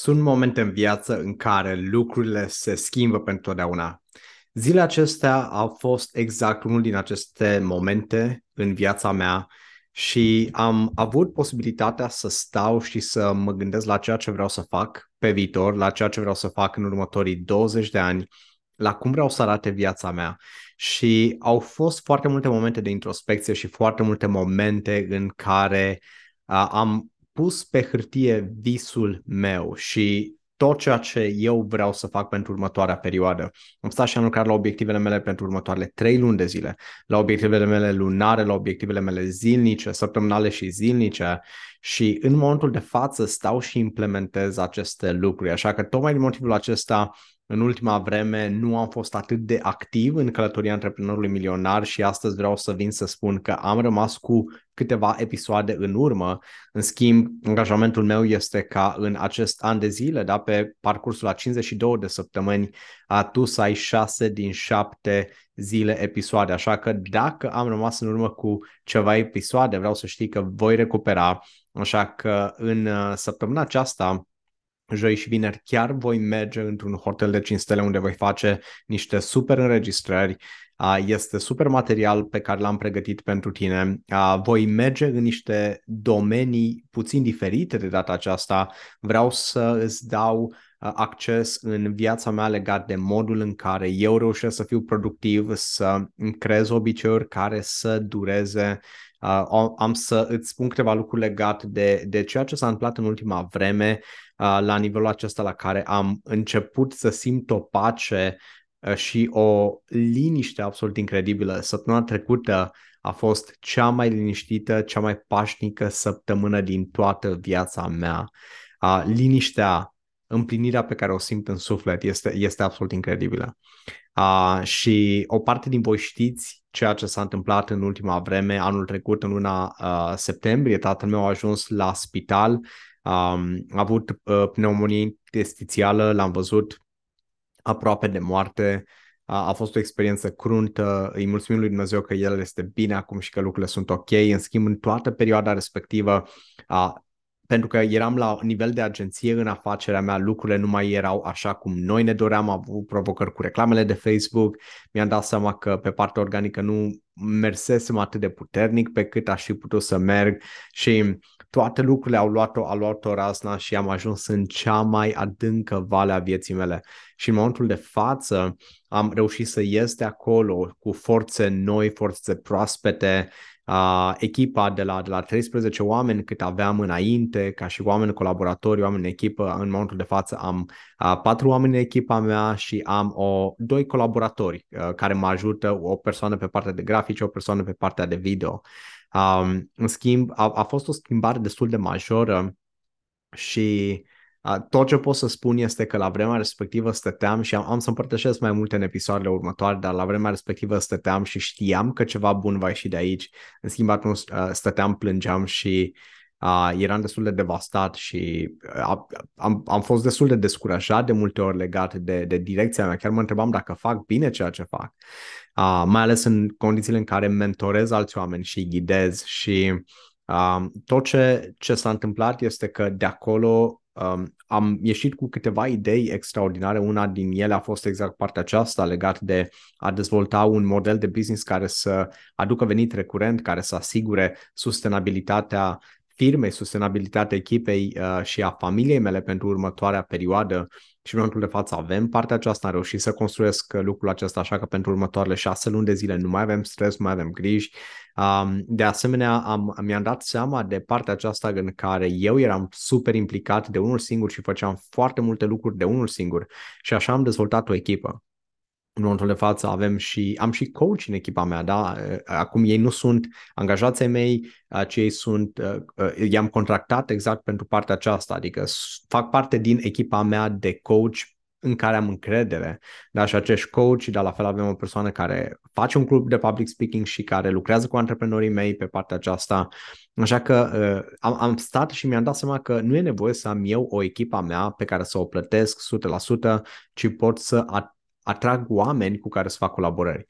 Sunt momente în viață în care lucrurile se schimbă pentru totdeauna. Zilele acestea au fost exact unul din aceste momente în viața mea și am avut posibilitatea să stau și să mă gândesc la ceea ce vreau să fac pe viitor, la ceea ce vreau să fac în următorii 20 de ani, la cum vreau să arate viața mea. Și au fost foarte multe momente de introspecție și foarte multe momente în care uh, am pus pe hârtie visul meu și tot ceea ce eu vreau să fac pentru următoarea perioadă. Am stat și am lucrat la obiectivele mele pentru următoarele trei luni de zile, la obiectivele mele lunare, la obiectivele mele zilnice, săptămânale și zilnice și în momentul de față stau și implementez aceste lucruri. Așa că tocmai din motivul acesta în ultima vreme nu am fost atât de activ în călătoria antreprenorului milionar și astăzi vreau să vin să spun că am rămas cu câteva episoade în urmă. În schimb, angajamentul meu este ca în acest an de zile, da, pe parcursul la 52 de săptămâni, a tu să ai 6 din 7 zile episoade. Așa că dacă am rămas în urmă cu ceva episoade, vreau să știi că voi recupera. Așa că în uh, săptămâna aceasta joi și vineri chiar voi merge într-un hotel de 5 stele unde voi face niște super înregistrări. Este super material pe care l-am pregătit pentru tine. Voi merge în niște domenii puțin diferite de data aceasta. Vreau să îți dau acces în viața mea legat de modul în care eu reușesc să fiu productiv, să creez obiceiuri care să dureze Uh, am să îți spun câteva lucruri legate de, de ceea ce s-a întâmplat în ultima vreme uh, la nivelul acesta la care am început să simt o pace uh, și o liniște absolut incredibilă. Săptămâna trecută a fost cea mai liniștită, cea mai pașnică săptămână din toată viața mea. Uh, liniștea, împlinirea pe care o simt în suflet este, este absolut incredibilă. Uh, și o parte din voi știți ceea ce s-a întâmplat în ultima vreme, anul trecut, în luna uh, septembrie, tatăl meu a ajuns la spital, um, a avut uh, pneumonie interstitială, l-am văzut aproape de moarte, a, a fost o experiență cruntă, îi mulțumim lui Dumnezeu că el este bine acum și că lucrurile sunt ok. În schimb, în toată perioada respectivă, a, pentru că eram la nivel de agenție în afacerea mea, lucrurile nu mai erau așa cum noi ne doream, am avut provocări cu reclamele de Facebook, mi-am dat seama că pe partea organică nu mersesem atât de puternic pe cât aș fi putut să merg și toate lucrurile au luat-o, au luat-o razna și am ajuns în cea mai adâncă vale a vieții mele. Și în momentul de față am reușit să ies de acolo cu forțe noi, forțe proaspete, uh, echipa de la, de la 13 oameni cât aveam înainte, ca și oameni colaboratori, oameni în echipă, în momentul de față am uh, patru oameni în echipa mea și am o, doi colaboratori uh, care mă ajută, o persoană pe partea de grafice, o persoană pe partea de video. Um, în schimb, a, a fost o schimbare destul de majoră și tot ce pot să spun este că la vremea respectivă stăteam și am, am să împărtășesc mai multe în episoadele următoare, dar la vremea respectivă stăteam și știam că ceva bun va ieși de aici. În schimb, atunci stăteam, plângeam și uh, eram destul de devastat și uh, am, am fost destul de descurajat de multe ori legat de, de direcția mea. Chiar mă întrebam dacă fac bine ceea ce fac. Uh, mai ales în condițiile în care mentorez alți oameni și îi ghidez și uh, tot ce, ce s-a întâmplat este că de acolo Um, am ieșit cu câteva idei extraordinare. Una din ele a fost exact partea aceasta legat de a dezvolta un model de business care să aducă venit recurent, care să asigure sustenabilitatea firmei, sustenabilitatea echipei uh, și a familiei mele pentru următoarea perioadă. Și în momentul de față avem partea aceasta, am reușit să construiesc lucrul acesta așa că pentru următoarele șase luni de zile nu mai avem stres, nu mai avem griji. Um, de asemenea, am, mi-am dat seama de partea aceasta în care eu eram super implicat de unul singur și făceam foarte multe lucruri de unul singur. Și așa am dezvoltat o echipă în momentul de față avem și, am și coach în echipa mea, da? Acum ei nu sunt angajații mei, ci ei sunt, i-am contractat exact pentru partea aceasta, adică fac parte din echipa mea de coach în care am încredere. Da, și acești coach, dar la fel avem o persoană care face un club de public speaking și care lucrează cu antreprenorii mei pe partea aceasta. Așa că uh, am, am stat și mi-am dat seama că nu e nevoie să am eu o echipă mea pe care să o plătesc 100%, ci pot să atrag oameni cu care să fac colaborări.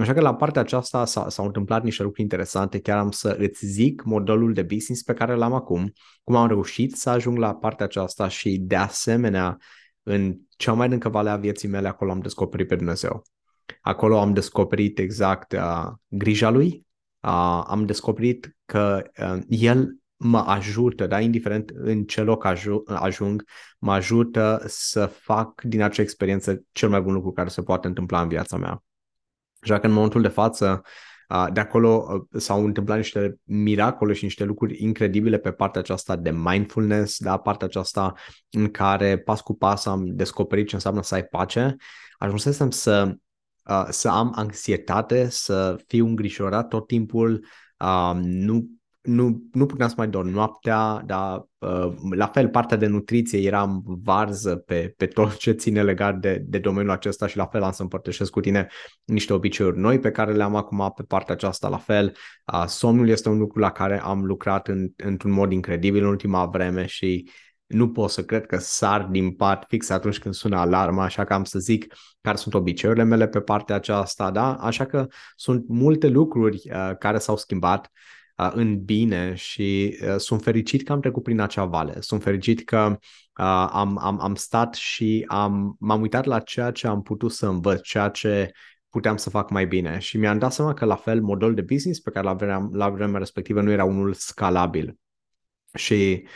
Așa că la partea aceasta s-au, s-au întâmplat niște lucruri interesante. Chiar am să îți zic modelul de business pe care l-am acum, cum am reușit să ajung la partea aceasta și de asemenea în cea mai încă vale a vieții mele, acolo am descoperit pe Dumnezeu. Acolo am descoperit exact uh, grija lui, uh, am descoperit că uh, el mă ajută, da, indiferent în ce loc ajung, mă ajută să fac din acea experiență cel mai bun lucru care se poate întâmpla în viața mea. Așa că în momentul de față, de acolo s-au întâmplat niște miracole și niște lucruri incredibile pe partea aceasta de mindfulness, da, partea aceasta în care pas cu pas am descoperit ce înseamnă să ai pace. Ajunsesem să, să am anxietate, să fiu îngrijorat tot timpul, nu nu, nu puteam să mai dorm noaptea, dar uh, la fel partea de nutriție eram varză pe, pe tot ce ține legat de, de domeniul acesta și la fel am să împărtășesc cu tine niște obiceiuri noi pe care le am acum pe partea aceasta la fel. Uh, somnul este un lucru la care am lucrat în, într-un mod incredibil în ultima vreme și nu pot să cred că sar din pat fix atunci când sună alarma, așa că am să zic care sunt obiceiurile mele pe partea aceasta, da? Așa că sunt multe lucruri uh, care s-au schimbat în bine și sunt fericit că am trecut prin acea vale. Sunt fericit că am, am, am stat și am, m-am uitat la ceea ce am putut să învăț, ceea ce puteam să fac mai bine și mi-am dat seama că la fel modelul de business pe care l-aveam la vremea respectivă nu era unul scalabil. Și uh,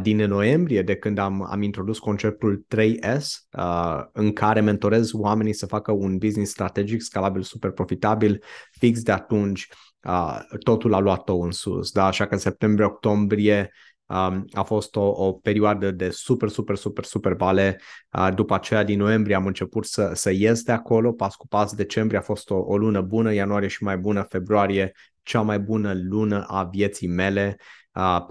din noiembrie, de când am, am introdus conceptul 3S, uh, în care mentorez oamenii să facă un business strategic, scalabil, super profitabil, fix de atunci uh, totul a luat-o în sus. Da? Așa că septembrie-octombrie um, a fost o, o perioadă de super, super, super, super vale. Uh, după aceea, din noiembrie, am început să, să ies de acolo, pas cu pas. Decembrie a fost o, o lună bună, ianuarie și mai bună, februarie cea mai bună lună a vieții mele uh,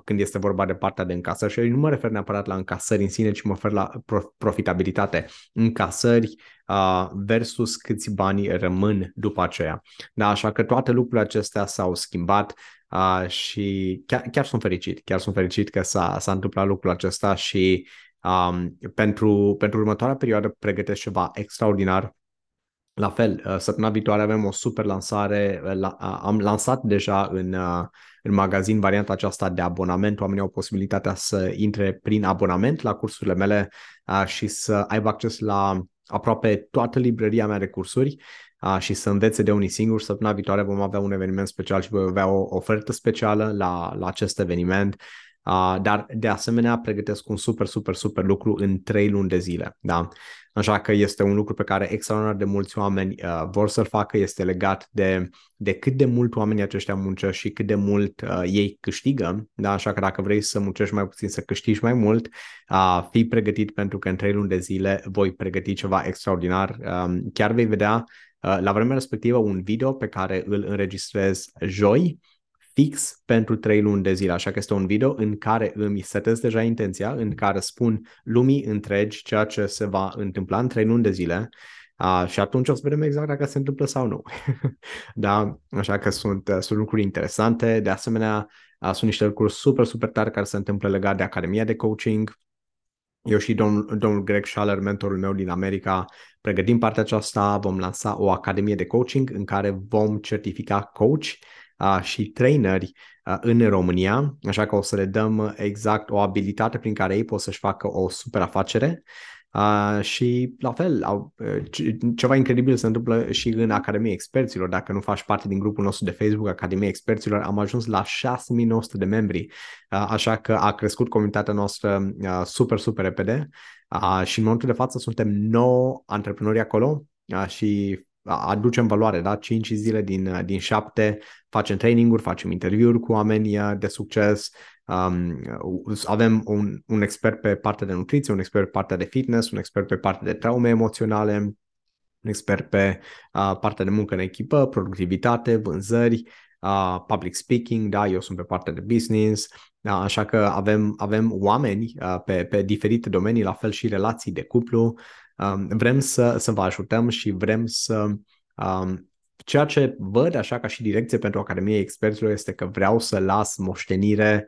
când este vorba de partea de încasări. Și nu mă refer neapărat la încasări în sine, ci mă refer la profitabilitate. Încasări uh, versus câți bani rămân după aceea. Da, așa că toate lucrurile acestea s-au schimbat uh, și chiar, chiar sunt fericit. Chiar sunt fericit că s-a, s-a întâmplat lucrul acesta și um, pentru, pentru următoarea perioadă pregătesc ceva extraordinar la fel, uh, săptămâna viitoare avem o super lansare, uh, am lansat deja în, uh, în magazin varianta aceasta de abonament, oamenii au posibilitatea să intre prin abonament la cursurile mele și să aibă acces la aproape toată librăria mea de cursuri și să învețe de unii singuri. Săptămâna viitoare vom avea un eveniment special și voi avea o ofertă specială la, la acest eveniment Uh, dar de asemenea pregătesc un super, super, super lucru în trei luni de zile. Da? Așa că este un lucru pe care extraordinar de mulți oameni uh, vor să-l facă, este legat de, de cât de mult oamenii aceștia muncesc și cât de mult uh, ei câștigă. Da? Așa că dacă vrei să muncești mai puțin, să câștigi mai mult, uh, fii pregătit pentru că în trei luni de zile voi pregăti ceva extraordinar. Uh, chiar vei vedea uh, la vremea respectivă un video pe care îl înregistrez joi, fix pentru 3 luni de zile, așa că este un video în care îmi setez deja intenția, în care spun lumii întregi ceea ce se va întâmpla în 3 luni de zile uh, și atunci o să vedem exact dacă se întâmplă sau nu. da, așa că sunt, uh, sunt lucruri interesante, de asemenea uh, sunt niște lucruri super, super tare care se întâmplă legat de Academia de Coaching, eu și domnul, domnul Greg Schaller, mentorul meu din America, pregătim partea aceasta, vom lansa o academie de coaching în care vom certifica coach uh, și traineri uh, în România, așa că o să le dăm exact o abilitate prin care ei pot să-și facă o super afacere. Uh, și la fel, au, uh, ceva incredibil se întâmplă și în Academia Experților. Dacă nu faci parte din grupul nostru de Facebook, Academia Experților, am ajuns la 6900 de membri, uh, așa că a crescut comunitatea noastră uh, super, super repede uh, și în momentul de față suntem 9 antreprenori acolo uh, și aducem valoare, da? 5 zile din, din 7 facem training-uri, facem interviuri cu oameni de succes, um, avem un, un expert pe partea de nutriție, un expert pe partea de fitness, un expert pe partea de traume emoționale, un expert pe uh, partea de muncă în echipă, productivitate, vânzări, uh, public speaking, da, eu sunt pe partea de business, da, așa că avem, avem oameni uh, pe, pe diferite domenii, la fel și relații de cuplu, Um, vrem să, să vă ajutăm și vrem să um, ceea ce văd așa ca și direcție pentru Academia Experților este că vreau să las moștenire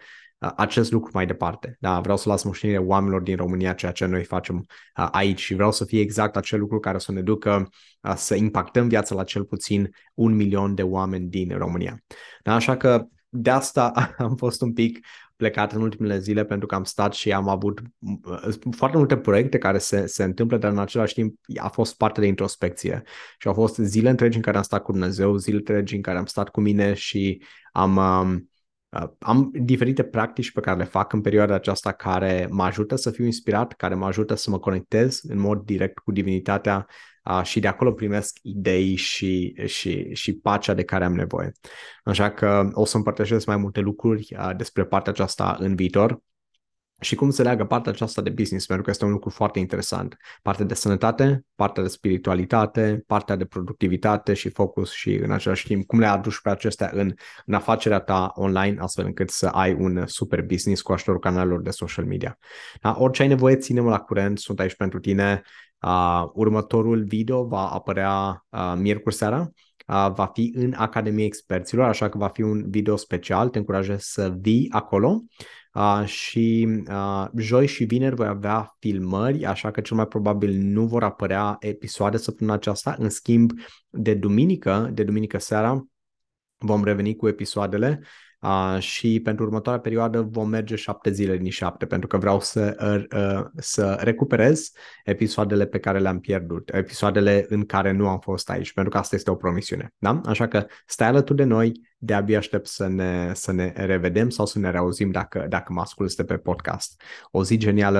acest lucru mai departe. Da, vreau să las moștenire oamenilor din România ceea ce noi facem aici și vreau să fie exact acel lucru care să ne ducă să impactăm viața la cel puțin un milion de oameni din România. Da, așa că de asta am fost un pic plecat în ultimele zile pentru că am stat și am avut uh, foarte multe proiecte care se, se întâmplă, dar în același timp a fost parte de introspecție. Și au fost zile întregi în care am stat cu Dumnezeu, zile întregi în care am stat cu mine și am, um, uh, am diferite practici pe care le fac în perioada aceasta care mă ajută să fiu inspirat, care mă ajută să mă conectez în mod direct cu divinitatea uh, și de acolo primesc idei și, și, și pacea de care am nevoie. Așa că o să împărtășesc mai multe lucruri uh, despre partea aceasta în viitor și cum se leagă partea aceasta de business, pentru că este un lucru foarte interesant. Partea de sănătate, partea de spiritualitate, partea de productivitate și focus și în același timp cum le aduci pe acestea în, în afacerea ta online, astfel încât să ai un super business cu ajutorul canalelor de social media. Da? Orice ai nevoie, ține-mă la curent, sunt aici pentru tine. Uh, următorul video va apărea uh, miercuri seara, uh, va fi în Academia Experților, așa că va fi un video special, te încurajez să vii acolo. Uh, și uh, joi și vineri voi avea filmări, așa că cel mai probabil nu vor apărea episoade săptămâna aceasta. În schimb, de duminică, de duminică seara, vom reveni cu episoadele Uh, și pentru următoarea perioadă vom merge șapte zile din șapte, pentru că vreau să, uh, să recuperez episoadele pe care le-am pierdut, episoadele în care nu am fost aici, pentru că asta este o promisiune. Da? Așa că stai alături de noi, de-abia aștept să ne, să ne revedem sau să ne reauzim dacă, dacă mă asculți pe podcast. O zi genială